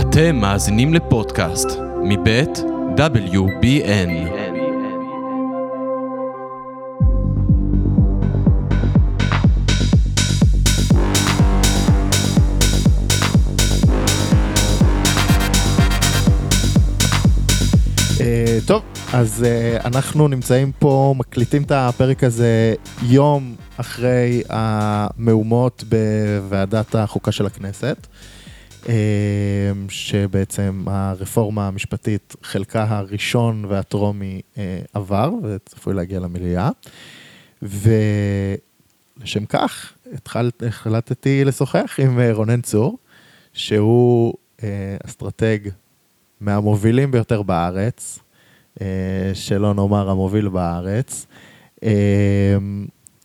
אתם מאזינים לפודקאסט מבית WBN. אה, טוב, אז uh, אנחנו נמצאים פה, מקליטים את הפרק הזה יום אחרי המהומות בוועדת החוקה של הכנסת, שבעצם הרפורמה המשפטית, חלקה הראשון והטרומי uh, עבר וצפוי להגיע למליאה, ולשם כך התחל, החלטתי לשוחח עם uh, רונן צור, שהוא uh, אסטרטג מהמובילים ביותר בארץ, אה, שלא נאמר המוביל בארץ, אה,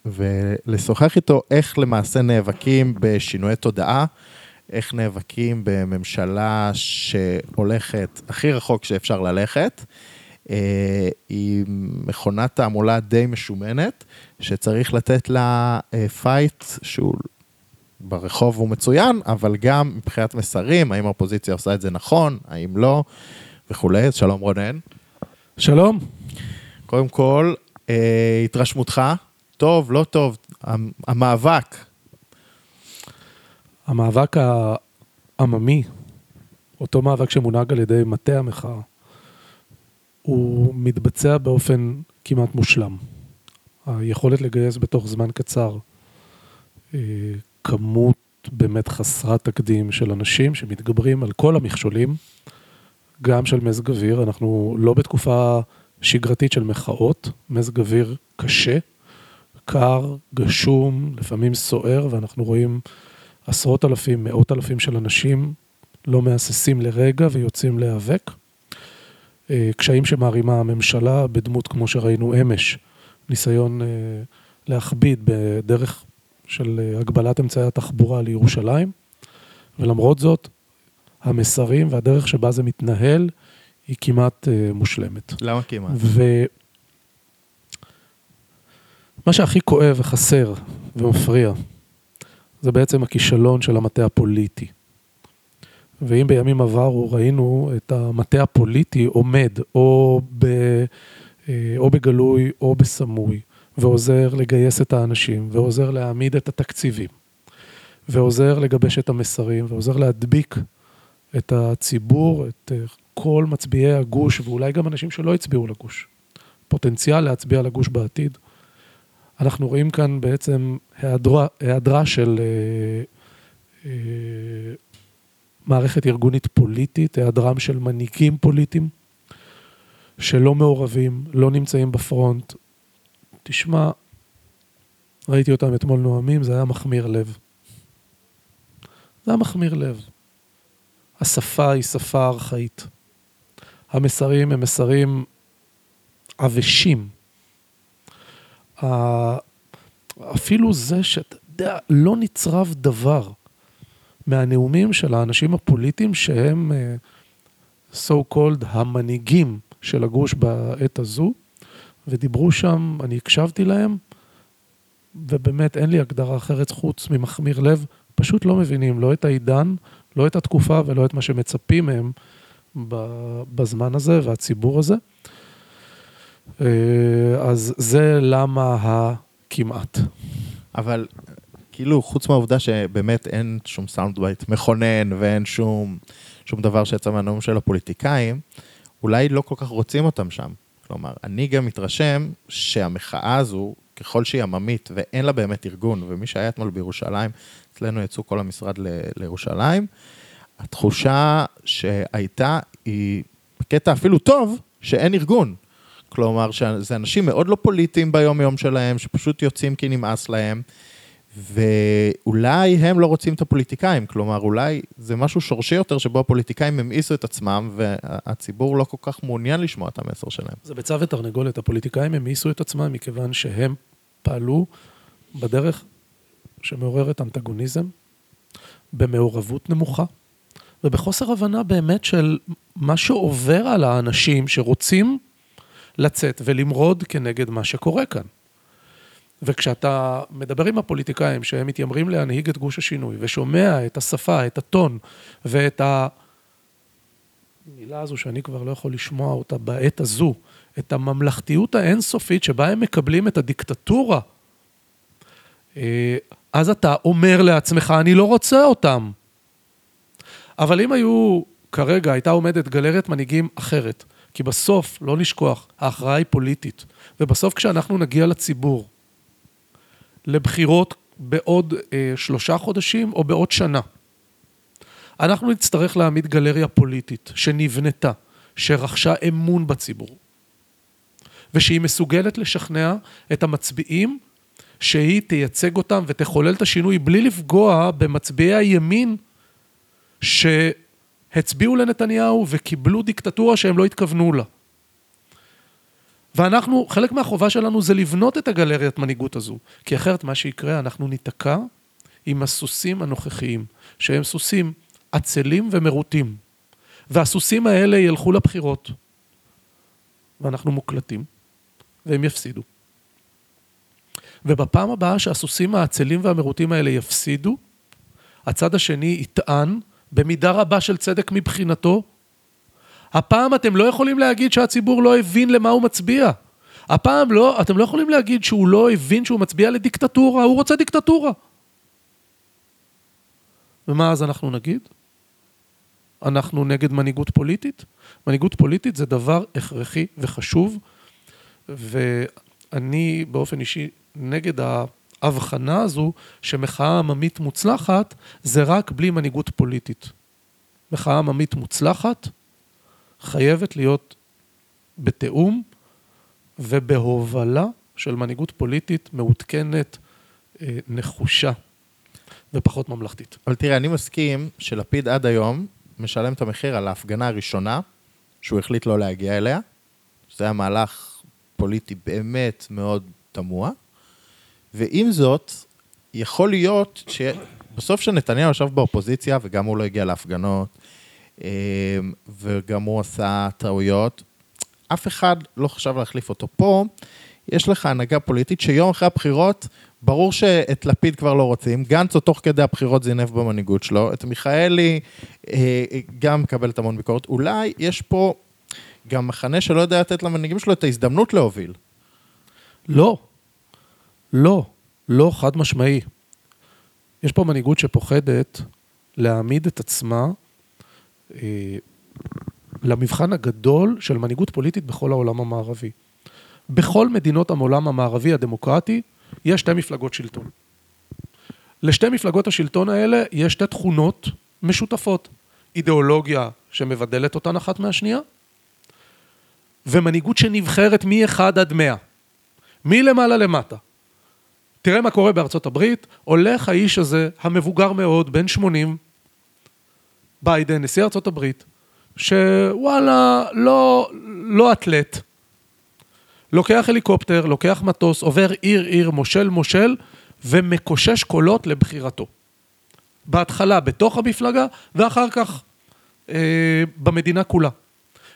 ולשוחח איתו איך למעשה נאבקים בשינויי תודעה, איך נאבקים בממשלה שהולכת הכי רחוק שאפשר ללכת. אה, היא מכונת תעמולה די משומנת, שצריך לתת לה פייט שהוא ברחוב הוא מצוין, אבל גם מבחינת מסרים, האם האופוזיציה עושה את זה נכון, האם לא, וכולי. אז שלום רונן. שלום. קודם כל, אה, התרשמותך, טוב, לא טוב, המאבק. המאבק העממי, אותו מאבק שמונהג על ידי מטה המחאה, הוא מתבצע באופן כמעט מושלם. היכולת לגייס בתוך זמן קצר אה, כמות באמת חסרת תקדים של אנשים שמתגברים על כל המכשולים, גם של מזג אוויר, אנחנו לא בתקופה שגרתית של מחאות, מזג אוויר קשה, קר, גשום, לפעמים סוער, ואנחנו רואים עשרות אלפים, מאות אלפים של אנשים לא מהססים לרגע ויוצאים להיאבק. אה, קשיים שמערימה הממשלה בדמות, כמו שראינו אמש, ניסיון אה, להכביד בדרך של אה, הגבלת אמצעי התחבורה לירושלים, ולמרות זאת, המסרים והדרך שבה זה מתנהל היא כמעט מושלמת. למה כמעט? ומה שהכי כואב וחסר ומפריע, זה בעצם הכישלון של המטה הפוליטי. ואם בימים עברו ראינו את המטה הפוליטי עומד או, ב, אה, או בגלוי או בסמוי, ועוזר לגייס את האנשים, ועוזר להעמיד את התקציבים, ועוזר לגבש את המסרים, ועוזר להדביק את הציבור, את אה, כל מצביעי הגוש, ואולי גם אנשים שלא הצביעו לגוש. פוטנציאל להצביע לגוש בעתיד. אנחנו רואים כאן בעצם היעדרה, היעדרה של אה, אה, מערכת ארגונית פוליטית, היעדרם של מנהיגים פוליטיים, שלא מעורבים, לא נמצאים בפרונט, תשמע, ראיתי אותם אתמול נואמים, זה היה מחמיר לב. זה היה מחמיר לב. השפה היא שפה ארכאית. המסרים הם מסרים עבשים. אפילו זה שאתה יודע, לא נצרב דבר מהנאומים של האנשים הפוליטיים שהם אה, so called המנהיגים של הגוש בעת הזו, ודיברו שם, אני הקשבתי להם, ובאמת אין לי הגדרה אחרת חוץ ממכמיר לב, פשוט לא מבינים לא את העידן, לא את התקופה ולא את מה שמצפים מהם בזמן הזה והציבור הזה. אה, אז זה למה הכמעט. אבל כאילו, חוץ מהעובדה שבאמת אין שום sound bite מכונן ואין שום, שום דבר שיצא מהנאום של הפוליטיקאים, אולי לא כל כך רוצים אותם שם. כלומר, אני גם מתרשם שהמחאה הזו, ככל שהיא עממית ואין לה באמת ארגון, ומי שהיה אתמול בירושלים, אצלנו יצאו כל המשרד ל- לירושלים, התחושה שהייתה היא בקטע אפילו טוב, שאין ארגון. כלומר, שזה אנשים מאוד לא פוליטיים ביום-יום שלהם, שפשוט יוצאים כי נמאס להם. ואולי הם לא רוצים את הפוליטיקאים, כלומר, אולי זה משהו שורשי יותר, שבו הפוליטיקאים המאיסו את עצמם, והציבור לא כל כך מעוניין לשמוע את המסר שלהם. זה ביצה ותרנגולת, הפוליטיקאים המאיסו את עצמם מכיוון שהם פעלו בדרך שמעוררת אנטגוניזם, במעורבות נמוכה, ובחוסר הבנה באמת של מה שעובר על האנשים שרוצים לצאת ולמרוד כנגד מה שקורה כאן. וכשאתה מדבר עם הפוליטיקאים שהם מתיימרים להנהיג את גוש השינוי, ושומע את השפה, את הטון ואת. המילה הזו שאני כבר לא יכול לשמוע אותה בעת הזו, את הממלכתיות האינסופית שבה הם מקבלים את הדיקטטורה, אה, אז אתה אומר לעצמך, אני לא רוצה אותם. אבל אם היו, כרגע הייתה עומדת גלריית מנהיגים אחרת, כי בסוף, לא לשכוח, ההכרעה היא פוליטית, ובסוף כשאנחנו נגיע לציבור, לבחירות בעוד אה, שלושה חודשים או בעוד שנה, אנחנו נצטרך להעמיד גלריה פוליטית שנבנתה, שרכשה אמון בציבור, ושהיא מסוגלת לשכנע את המצביעים שהיא תייצג אותם ותחולל את השינוי בלי לפגוע במצביעי הימין שהצביעו לנתניהו וקיבלו דיקטטורה שהם לא התכוונו לה. ואנחנו, חלק מהחובה שלנו זה לבנות את הגלריית מנהיגות הזו, כי אחרת מה שיקרה, אנחנו ניתקע עם הסוסים הנוכחיים, שהם סוסים עצלים ומרוטים. והסוסים האלה ילכו לבחירות, ואנחנו מוקלטים, והם יפסידו. ובפעם הבאה שהסוסים העצלים והמרוטים האלה יפסידו, הצד השני יטען, במידה רבה של צדק מבחינתו, הפעם אתם לא יכולים להגיד שהציבור לא הבין למה הוא מצביע. הפעם לא, אתם לא יכולים להגיד שהוא לא הבין שהוא מצביע לדיקטטורה, הוא רוצה דיקטטורה. ומה אז אנחנו נגיד? אנחנו נגד מנהיגות פוליטית? מנהיגות פוליטית זה דבר הכרחי וחשוב, ואני באופן אישי נגד ההבחנה הזו שמחאה עממית מוצלחת זה רק בלי מנהיגות פוליטית. מחאה עממית מוצלחת חייבת להיות בתיאום ובהובלה של מנהיגות פוליטית מעודכנת, אה, נחושה ופחות ממלכתית. אבל תראה, אני מסכים שלפיד עד היום משלם את המחיר על ההפגנה הראשונה, שהוא החליט לא להגיע אליה. זה היה מהלך פוליטי באמת מאוד תמוה. ועם זאת, יכול להיות שבסוף שנתניהו ישב באופוזיציה, וגם הוא לא הגיע להפגנות, אה, וגם הוא עשה טעויות, אף אחד לא חשב להחליף אותו. פה יש לך הנהגה פוליטית שיום אחרי הבחירות, ברור שאת לפיד כבר לא רוצים, גנץ עוד תוך כדי הבחירות זינב במנהיגות שלו, את מיכאלי אה, גם מקבלת המון ביקורת. אולי יש פה גם מחנה שלא יודע לתת למנהיגים שלו את ההזדמנות להוביל. לא, לא, לא חד משמעי. יש פה מנהיגות שפוחדת להעמיד את עצמה אה, למבחן הגדול של מנהיגות פוליטית בכל העולם המערבי. בכל מדינות העולם המערבי הדמוקרטי יש שתי מפלגות שלטון. לשתי מפלגות השלטון האלה יש שתי תכונות משותפות. אידיאולוגיה שמבדלת אותן אחת מהשנייה, ומנהיגות שנבחרת מ-1 עד 100. מלמעלה למטה. תראה מה קורה בארצות הברית, הולך האיש הזה, המבוגר מאוד, בן 80, ביידן, נשיא ארצות הברית, שוואלה, לא, לא אתלט, לוקח הליקופטר, לוקח מטוס, עובר עיר עיר, מושל מושל, ומקושש קולות לבחירתו. בהתחלה בתוך המפלגה, ואחר כך אה, במדינה כולה.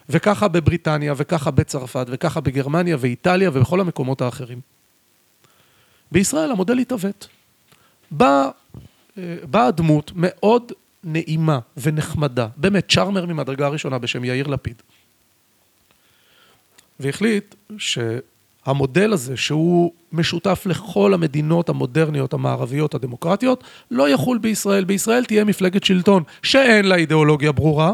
וככה בבריטניה, וככה בצרפת, וככה בגרמניה ואיטליה ובכל המקומות האחרים. בישראל המודל התעוות. באה בא דמות מאוד נעימה ונחמדה, באמת צ'ארמר ממדרגה ראשונה בשם יאיר לפיד. והחליט שהמודל הזה, שהוא משותף לכל המדינות המודרניות, המערביות, הדמוקרטיות, לא יחול בישראל. בישראל תהיה מפלגת שלטון שאין לה אידיאולוגיה ברורה,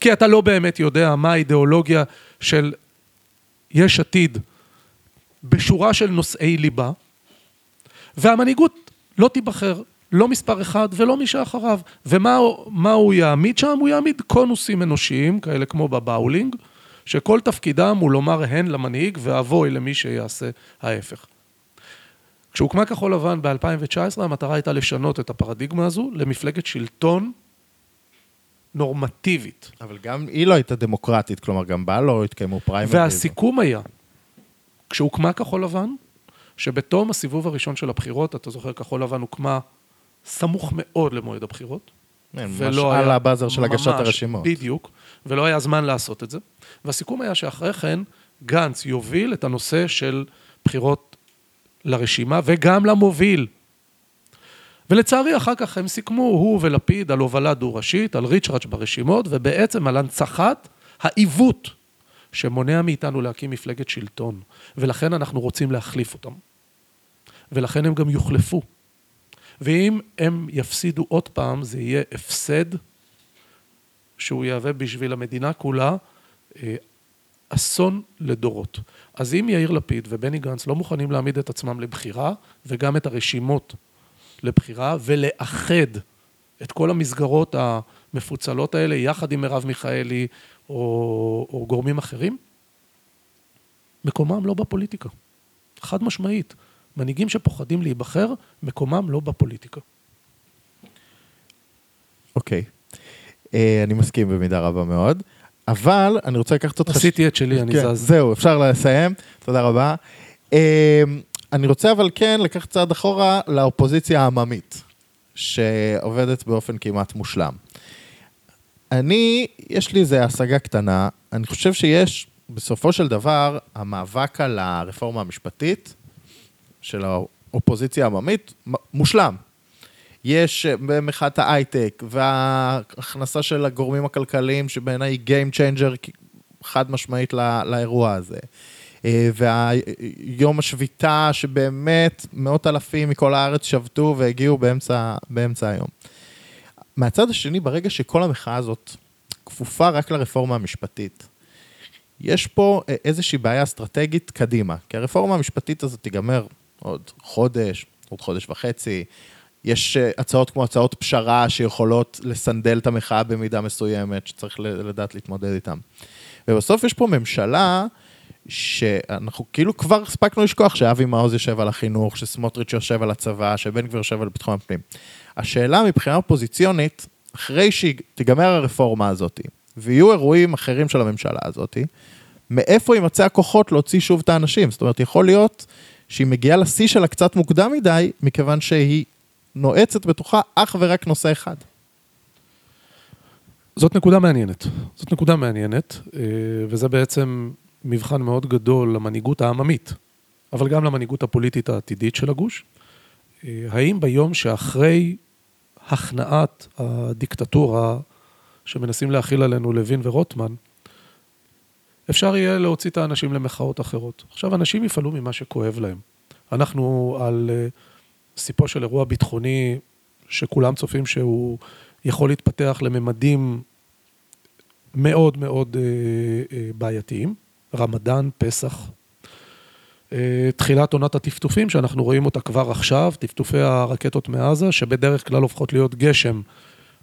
כי אתה לא באמת יודע מה האידיאולוגיה של יש עתיד בשורה של נושאי ליבה, והמנהיגות לא תיבחר, לא מספר אחד ולא מי שאחריו. ומה הוא יעמיד שם? הוא יעמיד קונוסים אנושיים, כאלה כמו בבאולינג, שכל תפקידם הוא לומר הן למנהיג ואבוי למי שיעשה ההפך. כשהוקמה כחול לבן ב-2019, המטרה הייתה לשנות את הפרדיגמה הזו למפלגת שלטון נורמטיבית. אבל גם היא לא הייתה דמוקרטית, כלומר, גם בה לא התקיימו פריימריז. והסיכום היה, כשהוקמה כחול לבן, שבתום הסיבוב הראשון של הבחירות, אתה זוכר, כחול לבן הוקמה סמוך מאוד למועד הבחירות. כן, ממש על הבאזר של הגשת הרשימות. בדיוק, ולא היה זמן לעשות את זה. והסיכום היה שאחרי כן, גנץ יוביל את הנושא של בחירות לרשימה וגם למוביל. ולצערי, אחר כך הם סיכמו, הוא ולפיד, על הובלה דו-ראשית, על ריצ'ראץ' ברשימות, ובעצם על הנצחת העיוות שמונע מאיתנו להקים מפלגת שלטון, ולכן אנחנו רוצים להחליף אותם. ולכן הם גם יוחלפו. ואם הם יפסידו עוד פעם, זה יהיה הפסד שהוא יהווה בשביל המדינה כולה אה, אסון לדורות. אז אם יאיר לפיד ובני גנץ לא מוכנים להעמיד את עצמם לבחירה, וגם את הרשימות לבחירה, ולאחד את כל המסגרות המפוצלות האלה, יחד עם מרב מיכאלי או, או גורמים אחרים, מקומם לא בפוליטיקה. חד משמעית. מנהיגים שפוחדים להיבחר, מקומם לא בפוליטיקה. אוקיי. Uh, אני מסכים במידה רבה מאוד, אבל אני רוצה לקחת אותך... עשיתי את שלי, אני כן, זז. זהו, אפשר לסיים, תודה רבה. Uh, אני רוצה אבל כן לקחת צעד אחורה לאופוזיציה העממית, שעובדת באופן כמעט מושלם. אני, יש לי איזו השגה קטנה, אני חושב שיש, בסופו של דבר, המאבק על הרפורמה המשפטית של האופוזיציה העממית מושלם. יש אה, במחאת ההייטק וההכנסה של הגורמים הכלכליים, שבעיניי היא Game Changer חד משמעית לא, לאירוע הזה. אה, והיום השביתה שבאמת מאות אלפים מכל הארץ שבתו והגיעו באמצע, באמצע היום. מהצד השני, ברגע שכל המחאה הזאת כפופה רק לרפורמה המשפטית, יש פה אה, איזושהי בעיה אסטרטגית קדימה, כי הרפורמה המשפטית הזאת תיגמר עוד חודש, עוד חודש וחצי. יש אה, הצעות כמו הצעות פשרה שיכולות לסנדל את המחאה במידה מסוימת, שצריך לדעת להתמודד איתן. ובסוף יש פה ממשלה שאנחנו כאילו כבר הספקנו לשכוח שאבי מעוז יושב על החינוך, שסמוטריץ' יושב על הצבא, שבן גביר יושב על ביטחון הפנים. השאלה מבחינה אופוזיציונית, אחרי שתיגמר הרפורמה הזאת, ויהיו אירועים אחרים של הממשלה הזאת, מאיפה יימצא הכוחות להוציא שוב את האנשים? זאת אומרת, יכול להיות שהיא מגיעה לשיא שלה קצת מוקדם מדי, מכיוון שהיא נועצת בתוכה אך ורק נושא אחד. זאת נקודה מעניינת. זאת נקודה מעניינת, אה, וזה בעצם מבחן מאוד גדול למנהיגות העממית, אבל גם למנהיגות הפוליטית העתידית של הגוש. אה, האם ביום שאחרי הכנעת הדיקטטורה שמנסים להכיל עלינו לוין ורוטמן, אפשר יהיה להוציא את האנשים למחאות אחרות. עכשיו, אנשים יפעלו ממה שכואב להם. אנחנו על uh, סיפו של אירוע ביטחוני שכולם צופים שהוא יכול להתפתח לממדים מאוד מאוד uh, uh, בעייתיים. רמדאן, פסח. תחילת עונת הטפטופים, שאנחנו רואים אותה כבר עכשיו, טפטופי הרקטות מעזה, שבדרך כלל הופכות להיות גשם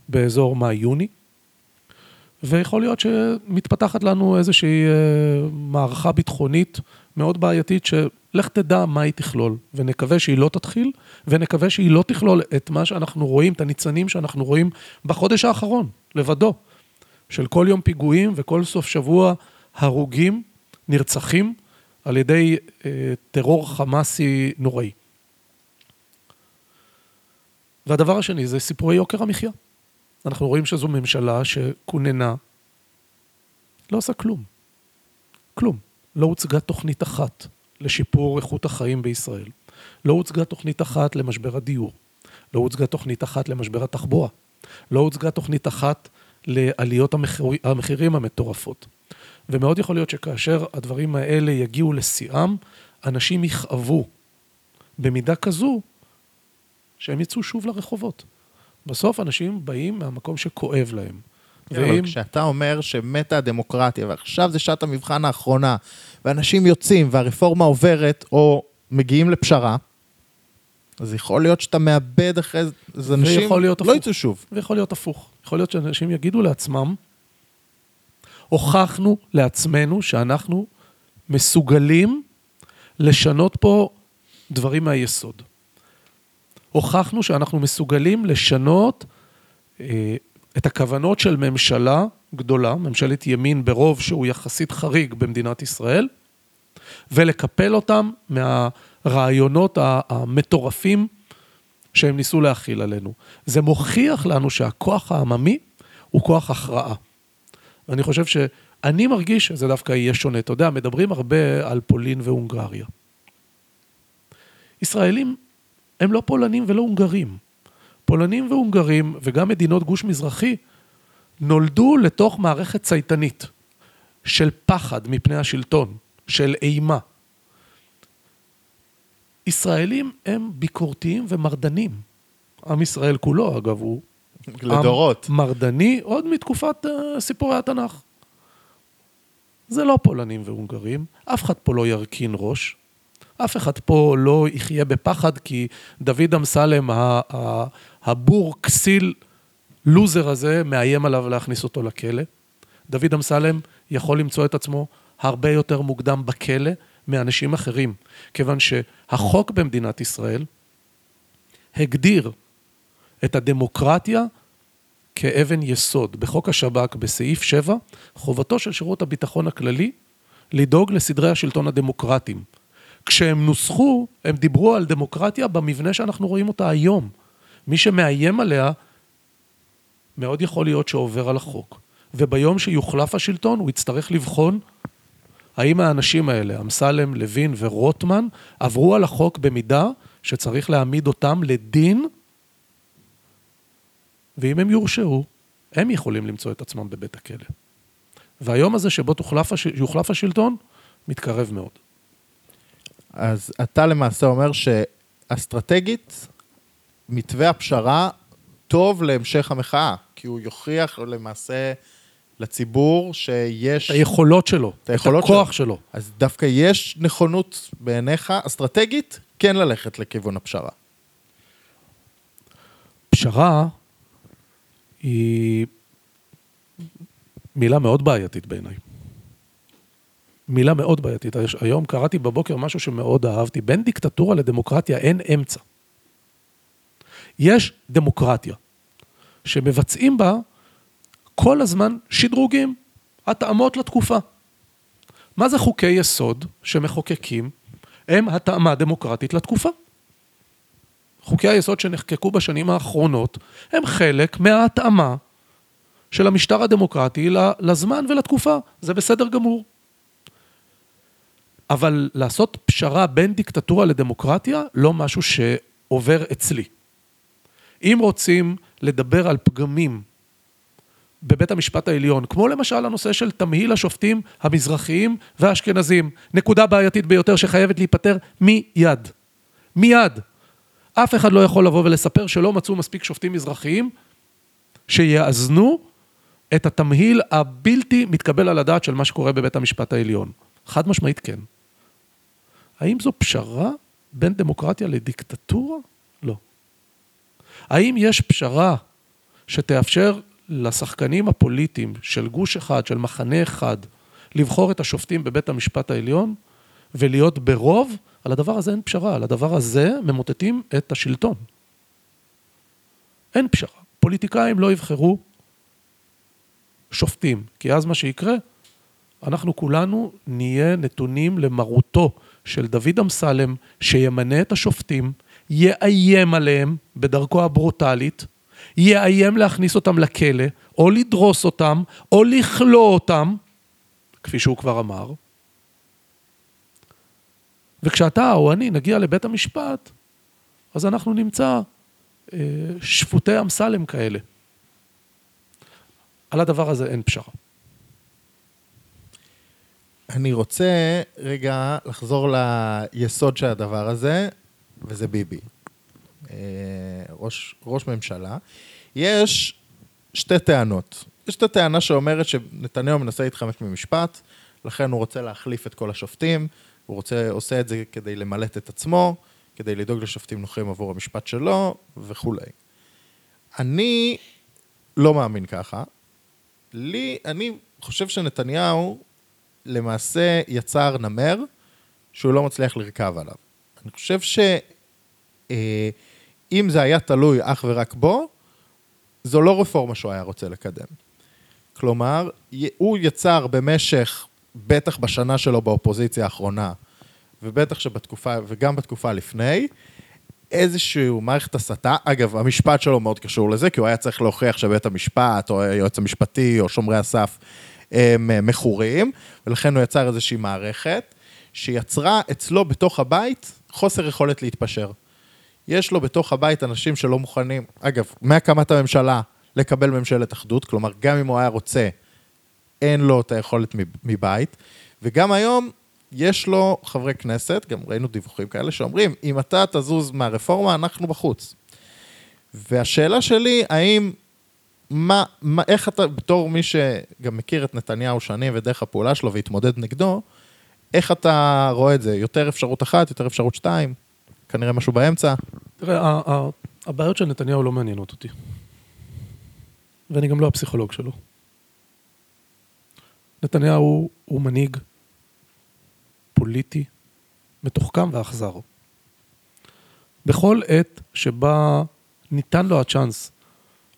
באזור מאי-יוני. ויכול להיות שמתפתחת לנו איזושהי אה, מערכה ביטחונית מאוד בעייתית, שלך תדע מה היא תכלול, ונקווה שהיא לא תתחיל, ונקווה שהיא לא תכלול את מה שאנחנו רואים, את הניצנים שאנחנו רואים בחודש האחרון, לבדו, של כל יום פיגועים וכל סוף שבוע הרוגים, נרצחים, על ידי אה, טרור חמאסי נוראי. והדבר השני זה סיפורי יוקר המחיה. אנחנו רואים שזו ממשלה שכוננה, לא עושה כלום. כלום. לא הוצגה תוכנית אחת לשיפור איכות החיים בישראל. לא הוצגה תוכנית אחת למשבר הדיור. לא הוצגה תוכנית אחת למשבר התחבורה. לא הוצגה תוכנית אחת לעליות המחיר, המחירים המטורפות. ומאוד יכול להיות שכאשר הדברים האלה יגיעו לשיאם, אנשים יכאבו במידה כזו שהם יצאו שוב לרחובות. בסוף אנשים באים מהמקום שכואב להם. כן, ואם... כשאתה אומר שמתה הדמוקרטיה, ועכשיו זה שעת המבחן האחרונה, ואנשים יוצאים והרפורמה עוברת, או מגיעים לפשרה, אז יכול להיות שאתה מאבד אחרי זה, אנשים לא יצאו שוב. ויכול להיות הפוך. יכול להיות שאנשים יגידו לעצמם, הוכחנו לעצמנו שאנחנו מסוגלים לשנות פה דברים מהיסוד. הוכחנו שאנחנו מסוגלים לשנות אה, את הכוונות של ממשלה גדולה, ממשלת ימין ברוב שהוא יחסית חריג במדינת ישראל, ולקפל אותם מהרעיונות המטורפים שהם ניסו להכיל עלינו. זה מוכיח לנו שהכוח העממי הוא כוח הכרעה. ואני חושב שאני מרגיש שזה דווקא יהיה שונה. אתה יודע, מדברים הרבה על פולין והונגריה. ישראלים הם לא פולנים ולא הונגרים. פולנים והונגרים, וגם מדינות גוש מזרחי, נולדו לתוך מערכת צייתנית של פחד מפני השלטון, של אימה. ישראלים הם ביקורתיים ומרדנים. עם ישראל כולו, אגב, הוא לדורות. עם מרדני עוד מתקופת uh, סיפורי התנ"ך. זה לא פולנים והונגרים, אף אחד פה לא ירכין ראש, אף אחד פה לא יחיה בפחד, כי דוד אמסלם, הבור כסיל לוזר הזה, מאיים עליו להכניס אותו לכלא. דוד אמסלם יכול למצוא את עצמו הרבה יותר מוקדם בכלא מאנשים אחרים, כיוון שהחוק במדינת ישראל הגדיר את הדמוקרטיה כאבן יסוד. בחוק השב"כ, בסעיף 7, חובתו של שירות הביטחון הכללי לדאוג לסדרי השלטון הדמוקרטיים. כשהם נוסחו, הם דיברו על דמוקרטיה במבנה שאנחנו רואים אותה היום. מי שמאיים עליה, מאוד יכול להיות שעובר על החוק. וביום שיוחלף השלטון, הוא יצטרך לבחון האם האנשים האלה, אמסלם, לוין ורוטמן, עברו על החוק במידה שצריך להעמיד אותם לדין, ואם הם יורשעו, הם יכולים למצוא את עצמם בבית הכלא. והיום הזה שבו תוחלף. יוחלף השלטון, מתקרב מאוד. אז אתה למעשה אומר שאסטרטגית, מתווה הפשרה טוב להמשך המחאה, כי הוא יוכיח למעשה לציבור שיש... את היכולות שלו, את היכולות את הכוח שלו. שלו. אז דווקא יש נכונות בעיניך, אסטרטגית, כן ללכת לכיוון הפשרה. פשרה היא מילה מאוד בעייתית בעיניי. מילה מאוד בעייתית. היום קראתי בבוקר משהו שמאוד אהבתי. בין דיקטטורה לדמוקרטיה אין אמצע. יש דמוקרטיה, שמבצעים בה כל הזמן שדרוגים, התאמות לתקופה. מה זה חוקי יסוד שמחוקקים? הם התאמה דמוקרטית לתקופה. חוקי היסוד שנחקקו בשנים האחרונות הם חלק מההתאמה של המשטר הדמוקרטי לזמן ולתקופה. זה בסדר גמור. אבל לעשות פשרה בין דיקטטורה לדמוקרטיה, לא משהו שעובר אצלי. אם רוצים לדבר על פגמים בבית המשפט העליון, כמו למשל הנושא של תמהיל השופטים המזרחיים והאשכנזים, נקודה בעייתית ביותר שחייבת להיפטר מיד. מיד. אף אחד לא יכול לבוא ולספר שלא מצאו מספיק שופטים מזרחיים שיאזנו את התמהיל הבלתי מתקבל על הדעת של מה שקורה בבית המשפט העליון. חד משמעית כן. האם זו פשרה בין דמוקרטיה לדיקטטורה? לא. האם יש פשרה שתאפשר לשחקנים הפוליטיים של גוש אחד, של מחנה אחד, לבחור את השופטים בבית המשפט העליון ולהיות ברוב? על הדבר הזה אין פשרה, על הדבר הזה ממוטטים את השלטון. אין פשרה. פוליטיקאים לא יבחרו שופטים, כי אז מה שיקרה, אנחנו כולנו נהיה נתונים למרותו של דוד אמסלם, שימנה את השופטים, יאיים עליהם בדרכו הברוטלית, יאיים להכניס אותם לכלא, או לדרוס אותם, או לכלוא אותם, כפי שהוא כבר אמר. וכשאתה או אני נגיע לבית המשפט, אז אנחנו נמצא אה, שפוטי אמסלם כאלה. על הדבר הזה אין פשרה. אני רוצה רגע לחזור ליסוד של הדבר הזה, וזה ביבי. אה, ראש, ראש ממשלה. יש שתי טענות. יש את הטענה שאומרת שנתניהו מנסה להתחמק ממשפט, לכן הוא רוצה להחליף את כל השופטים, הוא רוצה, עושה את זה כדי למלט את עצמו, כדי לדאוג לשופטים נוחים עבור המשפט שלו וכולי. אני לא מאמין ככה. לי, אני חושב שנתניהו למעשה יצר נמר שהוא לא מצליח לרכב עליו. אני חושב שאם אה, זה היה תלוי אך ורק בו, זו לא רפורמה שהוא היה רוצה לקדם. כלומר, הוא יצר במשך, בטח בשנה שלו באופוזיציה האחרונה, ובטח שבתקופה, וגם בתקופה לפני, איזושהי מערכת הסתה. אגב, המשפט שלו מאוד קשור לזה, כי הוא היה צריך להוכיח שבית המשפט, או היועץ המשפטי, או שומרי הסף, מכורים, ולכן הוא יצר איזושהי מערכת שיצרה אצלו בתוך הבית חוסר יכולת להתפשר. יש לו בתוך הבית אנשים שלא מוכנים, אגב, מהקמת הממשלה לקבל ממשלת אחדות, כלומר, גם אם הוא היה רוצה, אין לו את היכולת מבית, וגם היום יש לו חברי כנסת, גם ראינו דיווחים כאלה, שאומרים, אם אתה תזוז מהרפורמה, אנחנו בחוץ. והשאלה שלי, האם, מה, מה, איך אתה, בתור מי שגם מכיר את נתניהו שנים ודרך הפעולה שלו והתמודד נגדו, איך אתה רואה את זה? יותר אפשרות אחת, יותר אפשרות שתיים? כנראה משהו באמצע? תראה, הבעיות של נתניהו לא מעניינות אותי. ואני גם לא הפסיכולוג שלו. נתניהו הוא מנהיג פוליטי, מתוחכם ואכזר. בכל עת שבה ניתן לו הצ'אנס,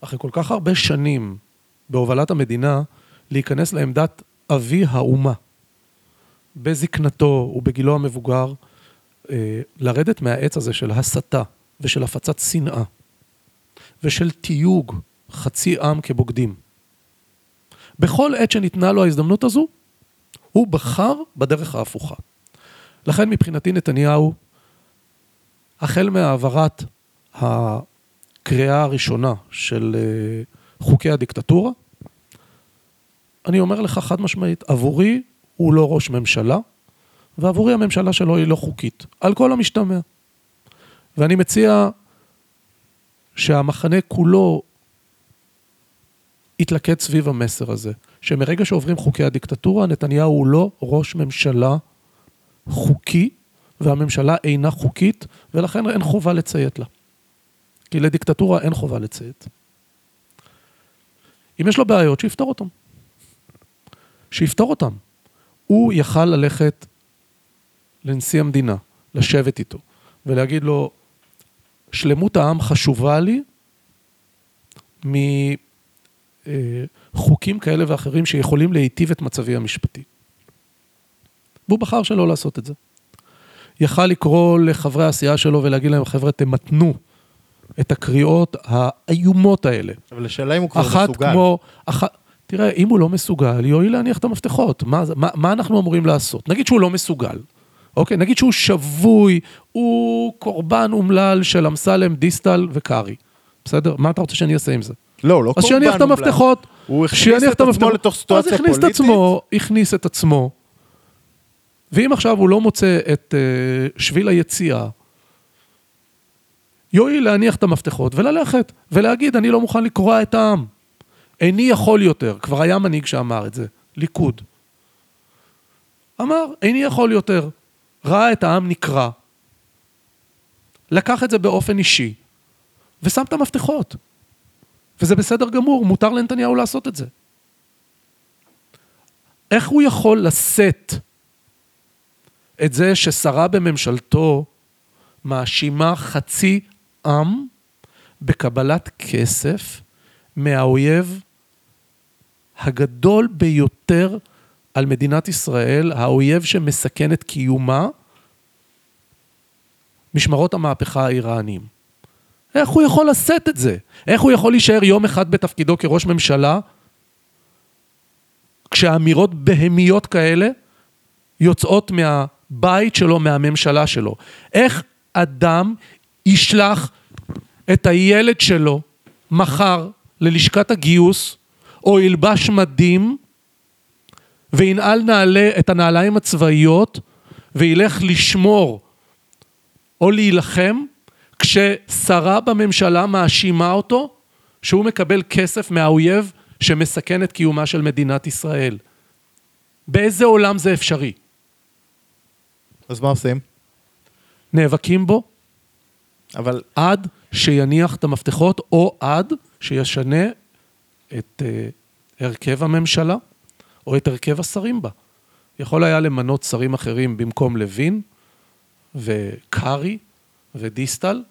אחרי כל כך הרבה שנים בהובלת המדינה, להיכנס לעמדת אבי האומה, בזקנתו ובגילו המבוגר, אה, לרדת מהעץ הזה של הסתה ושל הפצת שנאה ושל תיוג חצי עם כבוגדים. בכל עת שניתנה לו ההזדמנות הזו, הוא בחר בדרך ההפוכה. לכן מבחינתי נתניהו, החל מהעברת הקריאה הראשונה של אה, חוקי הדיקטטורה, אני אומר לך חד משמעית, עבורי הוא לא ראש ממשלה, ועבורי הממשלה שלו היא לא חוקית, על כל המשתמע. ואני מציע שהמחנה כולו יתלכד סביב המסר הזה, שמרגע שעוברים חוקי הדיקטטורה, נתניהו הוא לא ראש ממשלה חוקי, והממשלה אינה חוקית, ולכן אין חובה לציית לה. כי לדיקטטורה אין חובה לציית. אם יש לו בעיות, שיפתור אותם. שיפתור אותם. הוא יכל ללכת לנשיא המדינה, לשבת איתו, ולהגיד לו, שלמות העם חשובה לי מחוקים כאלה ואחרים שיכולים להיטיב את מצבי המשפטי. והוא בחר שלא לעשות את זה. יכל לקרוא לחברי הסיעה שלו ולהגיד להם, חבר'ה, תמתנו את הקריאות האיומות האלה. אבל השאלה אם הוא כבר אחת מסוגל. כמו, אחת, תראה, אם הוא לא מסוגל, יואיל להניח את המפתחות. מה, מה, מה אנחנו אמורים לעשות? נגיד שהוא לא מסוגל. אוקיי? נגיד שהוא שבוי, הוא קורבן אומלל של אמסלם, דיסטל וקארי. בסדר? מה אתה רוצה שאני אעשה עם זה? לא, לא אז קורבן. שיניח את אומלל. המפתחות. הוא הכניס את עצמו לתוך סיטואציה אז הכניס את פוליטית. עצמו, הכניס את עצמו. ואם עכשיו הוא לא מוצא את uh, שביל היציאה, יואיל להניח את המפתחות וללכת, ולהגיד, אני לא מוכן לקרוע את העם. איני יכול יותר. כבר היה מנהיג שאמר את זה, ליכוד. אמר, איני יכול יותר. ראה את העם נקרע. לקח את זה באופן אישי, ושם את המפתחות. וזה בסדר גמור, מותר לנתניהו לעשות את זה. איך הוא יכול לשאת את זה ששרה בממשלתו מאשימה חצי עם בקבלת כסף מהאויב הגדול ביותר על מדינת ישראל, האויב שמסכן את קיומה, משמרות המהפכה האיראניים. איך הוא יכול לשאת את זה? איך הוא יכול להישאר יום אחד בתפקידו כראש ממשלה, כשאמירות בהמיות כאלה יוצאות מהבית שלו, מהממשלה שלו? איך אדם ישלח את הילד שלו מחר ללשכת הגיוס, או ילבש מדים, וינעל נעלה את הנעליים הצבאיות, וילך לשמור או להילחם, כששרה בממשלה מאשימה אותו שהוא מקבל כסף מהאויב שמסכן את קיומה של מדינת ישראל. באיזה עולם זה אפשרי? אז מה עושים? נאבקים בו אבל עד שיניח את המפתחות, או עד שישנה את uh, הרכב הממשלה, או את הרכב השרים בה. יכול היה למנות שרים אחרים במקום לוין, וקארי, ודיסטל,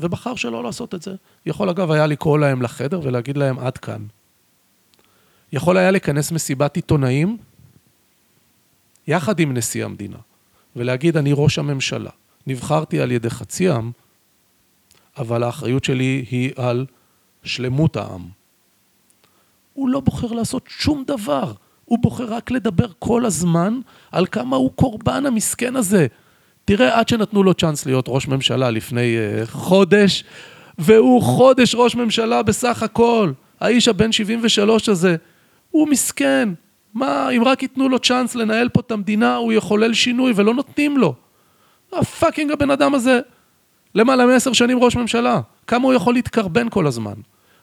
ובחר שלא לעשות את זה. יכול אגב היה לקרוא להם לחדר ולהגיד להם עד כאן. יכול היה לכנס מסיבת עיתונאים יחד עם נשיא המדינה, ולהגיד אני ראש הממשלה, נבחרתי על ידי חצי עם, אבל האחריות שלי היא על שלמות העם. הוא לא בוחר לעשות שום דבר, הוא בוחר רק לדבר כל הזמן על כמה הוא קורבן המסכן הזה. תראה, עד שנתנו לו צ'אנס להיות ראש ממשלה לפני uh, חודש, והוא חודש ראש ממשלה בסך הכל. האיש הבן 73 הזה, הוא מסכן. מה, אם רק ייתנו לו צ'אנס לנהל פה את המדינה, הוא יחולל שינוי, ולא נותנים לו. הפאקינג הבן אדם הזה, למעלה מעשר שנים ראש ממשלה. כמה הוא יכול להתקרבן כל הזמן?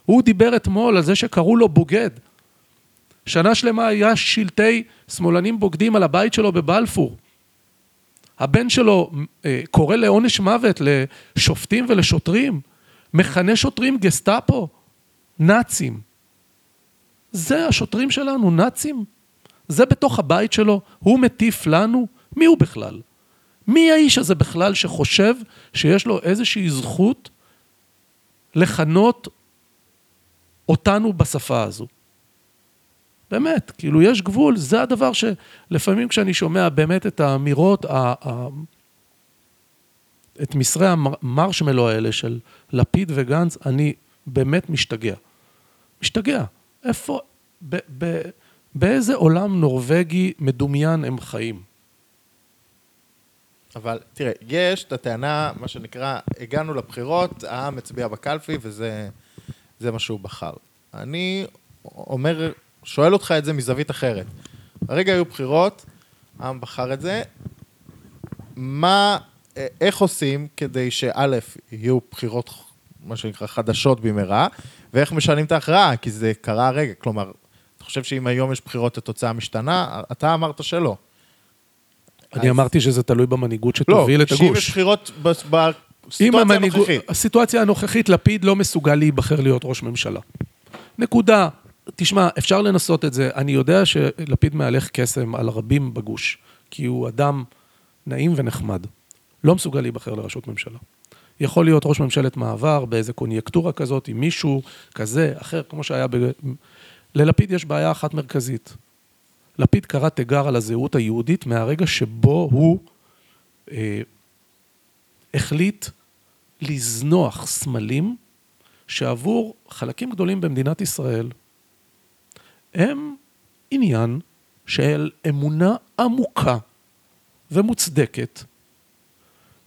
הוא דיבר אתמול על זה שקראו לו בוגד. שנה שלמה היה שלטי שמאלנים בוגדים על הבית שלו בבלפור. הבן שלו אה, קורא לעונש מוות לשופטים ולשוטרים, מכנה שוטרים גסטאפו, נאצים. זה השוטרים שלנו, נאצים? זה בתוך הבית שלו? הוא מטיף לנו? מי הוא בכלל? מי האיש הזה בכלל שחושב שיש לו איזושהי זכות לכנות אותנו בשפה הזו? באמת, כאילו יש גבול, זה הדבר שלפעמים כשאני שומע באמת את האמירות, את מסרי המרשמלו האלה של לפיד וגנץ, אני באמת משתגע. משתגע. איפה, ב, ב, באיזה עולם נורבגי מדומיין הם חיים? אבל תראה, יש את הטענה, מה שנקרא, הגענו לבחירות, העם הצביע בקלפי וזה מה שהוא בחר. אני אומר, שואל אותך את זה מזווית אחרת. הרגע היו בחירות, העם בחר את זה, מה, איך עושים כדי שא', יהיו בחירות, מה שנקרא, חדשות במהרה, ואיך משנים את ההכרעה, כי זה קרה הרגע, כלומר, אתה חושב שאם היום יש בחירות התוצאה משתנה? אתה אמרת שלא. אני אמרתי שזה תלוי במנהיגות שתוביל את לא, שאם יש הגוש. בחירות בסיטואציה הנוכחית. הסיטואציה הנוכחית, לפיד לא מסוגל להיבחר להיות ראש ממשלה. נקודה. תשמע, אפשר לנסות את זה. אני יודע שלפיד מהלך קסם על רבים בגוש, כי הוא אדם נעים ונחמד. לא מסוגל להיבחר לראשות ממשלה. יכול להיות ראש ממשלת מעבר באיזה קוניונקטורה כזאת, עם מישהו כזה, אחר, כמו שהיה ב... ללפיד יש בעיה אחת מרכזית. לפיד קרא תיגר על הזהות היהודית מהרגע שבו הוא אה, החליט לזנוח סמלים שעבור חלקים גדולים במדינת ישראל הם עניין של אמונה עמוקה ומוצדקת,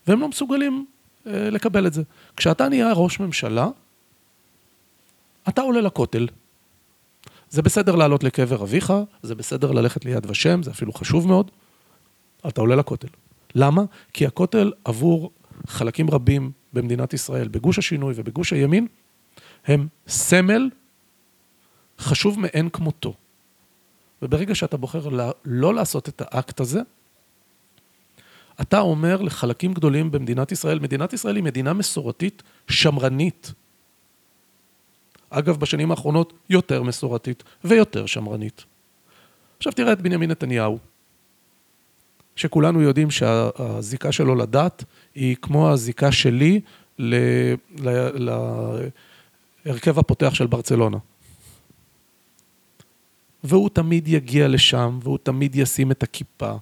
והם לא מסוגלים אה, לקבל את זה. כשאתה נהיה ראש ממשלה, אתה עולה לכותל. זה בסדר לעלות לקבר אביך, זה בסדר ללכת ליד ושם, זה אפילו חשוב מאוד. אתה עולה לכותל. למה? כי הכותל עבור חלקים רבים במדינת ישראל, בגוש השינוי ובגוש הימין, הם סמל חשוב מאין כמותו. וברגע שאתה בוחר לא, לעשות את האקט הזה, אתה אומר לחלקים גדולים במדינת ישראל, מדינת ישראל היא מדינה מסורתית שמרנית. אגב, בשנים האחרונות יותר מסורתית ויותר שמרנית. עכשיו תראה את בנימין נתניהו, שכולנו יודעים שהזיקה שלו לדת היא כמו הזיקה שלי ל- ל- להרכב הפותח של ברצלונה. והוא תמיד יגיע לשם, והוא תמיד ישים את הכיפה,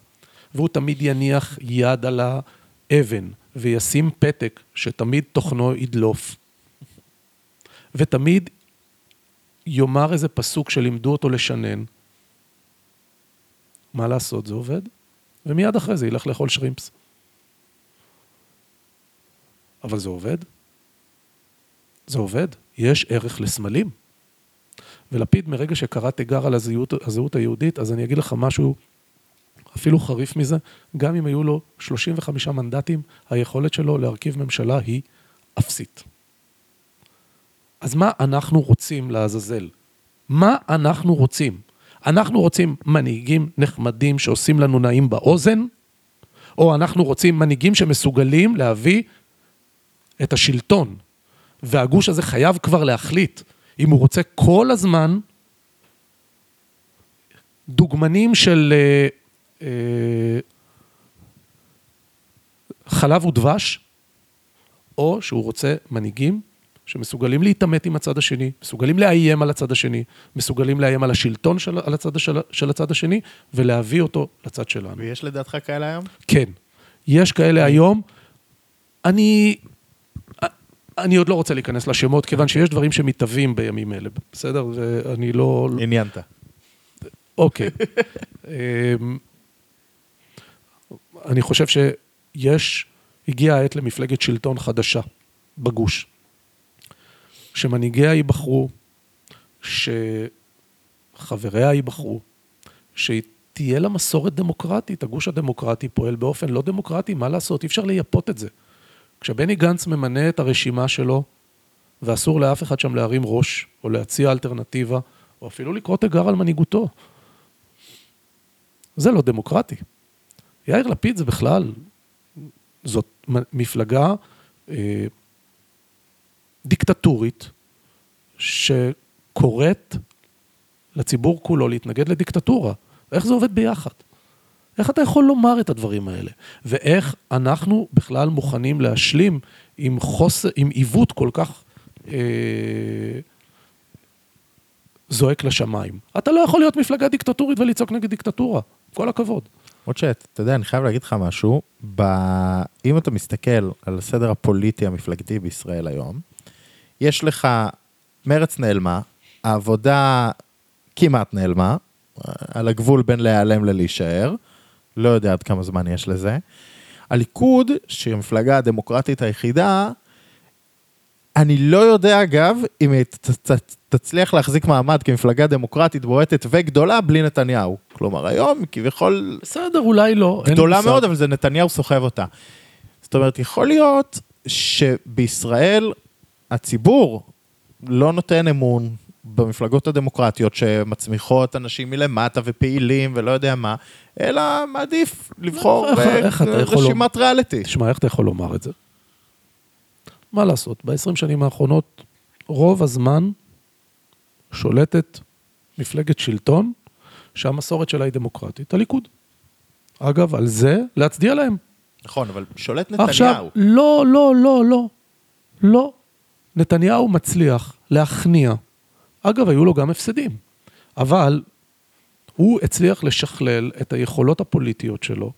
והוא תמיד יניח יד על האבן, וישים פתק שתמיד תוכנו ידלוף. ותמיד יאמר איזה פסוק שלימדו אותו לשנן. מה לעשות, זה עובד? ומיד אחרי זה ילך לאכול שרימפס. אבל זה עובד? זה עובד. יש ערך לסמלים. ולפיד, מרגע שקרא תיגר על הזהות, הזהות היהודית, אז אני אגיד לך משהו אפילו חריף מזה, גם אם היו לו 35 מנדטים, היכולת שלו להרכיב ממשלה היא אפסית. אז מה אנחנו רוצים לעזאזל? מה אנחנו רוצים? אנחנו רוצים מנהיגים נחמדים שעושים לנו נעים באוזן, או אנחנו רוצים מנהיגים שמסוגלים להביא את השלטון, והגוש הזה חייב כבר להחליט אם הוא רוצה כל הזמן דוגמנים של אה, אה, חלב ודבש, או שהוא רוצה מנהיגים שמסוגלים להתעמת עם הצד השני, מסוגלים לאיים על הצד השני, מסוגלים לאיים על השלטון של, על הצד, של, של הצד השני, ולהביא אותו לצד שלנו. ויש לדעתך כאלה היום? כן. יש כאלה היום. אני... אני עוד לא רוצה להיכנס לשמות, כיוון שיש דברים שמתהווים בימים אלה, בסדר? ואני לא... עניינת. אוקיי. אמ, אני חושב יש, הגיעה העת למפלגת שלטון חדשה בגוש. שמנהיגיה ייבחרו, שחבריה ייבחרו, שתהיה לה מסורת דמוקרטית. הגוש הדמוקרטי פועל באופן לא דמוקרטי, מה לעשות? אי אפשר לייפות את זה. כשבני גנץ ממנה את הרשימה שלו, ואסור לאף אחד שם להרים ראש, או להציע אלטרנטיבה, או אפילו לקרוא תיגר על מנהיגותו. זה לא דמוקרטי. יאיר לפיד זה בכלל, זאת מפלגה אה, דיקטטורית, שקוראת לציבור כולו להתנגד לדיקטטורה. איך זה עובד ביחד? איך אתה יכול לומר את הדברים האלה? ואיך אנחנו בכלל מוכנים להשלים עם חוסר, עם עיוות כל כך אה, זועק לשמיים? אתה לא יכול להיות מפלגה דיקטטורית ולצעוק נגד דיקטטורה. כל הכבוד. עוד שאתה יודע, אני חייב להגיד לך משהו. ב... אם אתה מסתכל על הסדר הפוליטי המפלגתי בישראל היום, יש לך, מרץ נעלמה, העבודה כמעט נעלמה, על הגבול בין להיעלם ללהישאר, לא יודע עד כמה זמן יש לזה. הליכוד, שהיא המפלגה הדמוקרטית היחידה, אני לא יודע אגב, אם היא תצליח להחזיק מעמד כמפלגה דמוקרטית בועטת וגדולה בלי נתניהו. כלומר, היום כביכול... בסדר, אולי לא. גדולה מאוד, אבל זה נתניהו סוחב אותה. זאת אומרת, יכול להיות שבישראל הציבור לא נותן אמון במפלגות הדמוקרטיות שמצמיחות אנשים מלמטה ופעילים ולא יודע מה, אלא מעדיף לבחור ברשימת ריאליטי. תשמע, איך אתה יכול לומר את זה? מה לעשות, ב-20 שנים האחרונות, רוב הזמן שולטת מפלגת שלטון שהמסורת שלה היא דמוקרטית, הליכוד. אגב, על זה להצדיע להם. נכון, אבל שולט נתניהו. עכשיו, לא, לא, לא, לא. לא. נתניהו מצליח להכניע. אגב, היו לו גם הפסדים, אבל הוא הצליח לשכלל את היכולות הפוליטיות שלו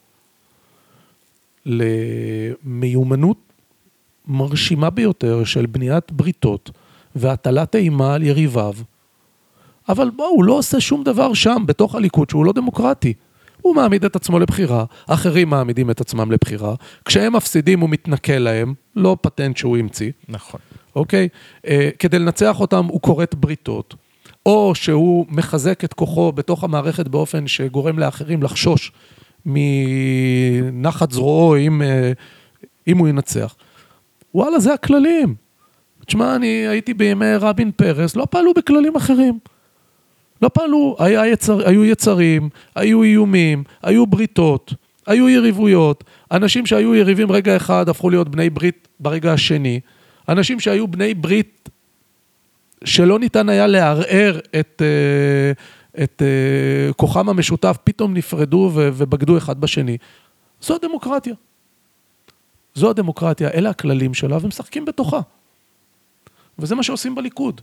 למיומנות מרשימה ביותר של בניית בריתות והטלת אימה על יריביו. אבל בואו, הוא לא עושה שום דבר שם, בתוך הליכוד, שהוא לא דמוקרטי. הוא מעמיד את עצמו לבחירה, אחרים מעמידים את עצמם לבחירה. כשהם מפסידים הוא מתנכל להם, לא פטנט שהוא המציא. נכון. אוקיי? Uh, כדי לנצח אותם הוא כורת בריתות, או שהוא מחזק את כוחו בתוך המערכת באופן שגורם לאחרים לחשוש מנחת זרועו אם, uh, אם הוא ינצח. וואלה, זה הכללים. תשמע, אני הייתי בימי רבין פרס, לא פעלו בכללים אחרים. לא פעלו, היה יצר, היו יצרים, היו איומים, היו בריתות, היו יריבויות. אנשים שהיו יריבים רגע אחד הפכו להיות בני ברית ברגע השני. אנשים שהיו בני ברית שלא ניתן היה לערער את, אה, את אה, כוחם המשותף, פתאום נפרדו ובגדו אחד בשני. זו הדמוקרטיה. זו הדמוקרטיה, אלה הכללים שלה, ומשחקים בתוכה. וזה מה שעושים בליכוד.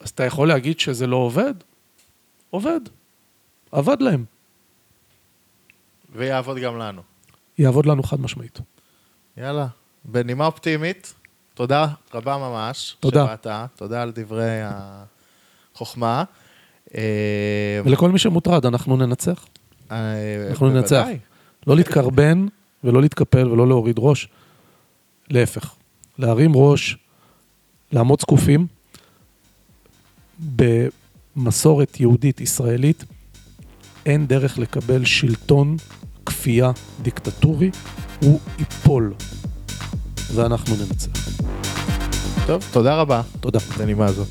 אז אתה יכול להגיד שזה לא עובד? עובד. עבד להם. ויעבוד גם לנו. יעבוד לנו חד משמעית. יאללה, בנימה אופטימית, תודה רבה ממש. תודה. שבאת, תודה על דברי החוכמה. אה, ולכל מי שמוטרד, אנחנו ננצח. אה, אנחנו ננצח. לא להתקרבן ולא להתקפל ולא להוריד ראש. להפך, להרים ראש, לעמוד זקופים. במסורת יהודית ישראלית אין דרך לקבל שלטון כפייה דיקטטורי, הוא ייפול. ואנחנו ננצח. טוב, תודה רבה. תודה. בנימה זו.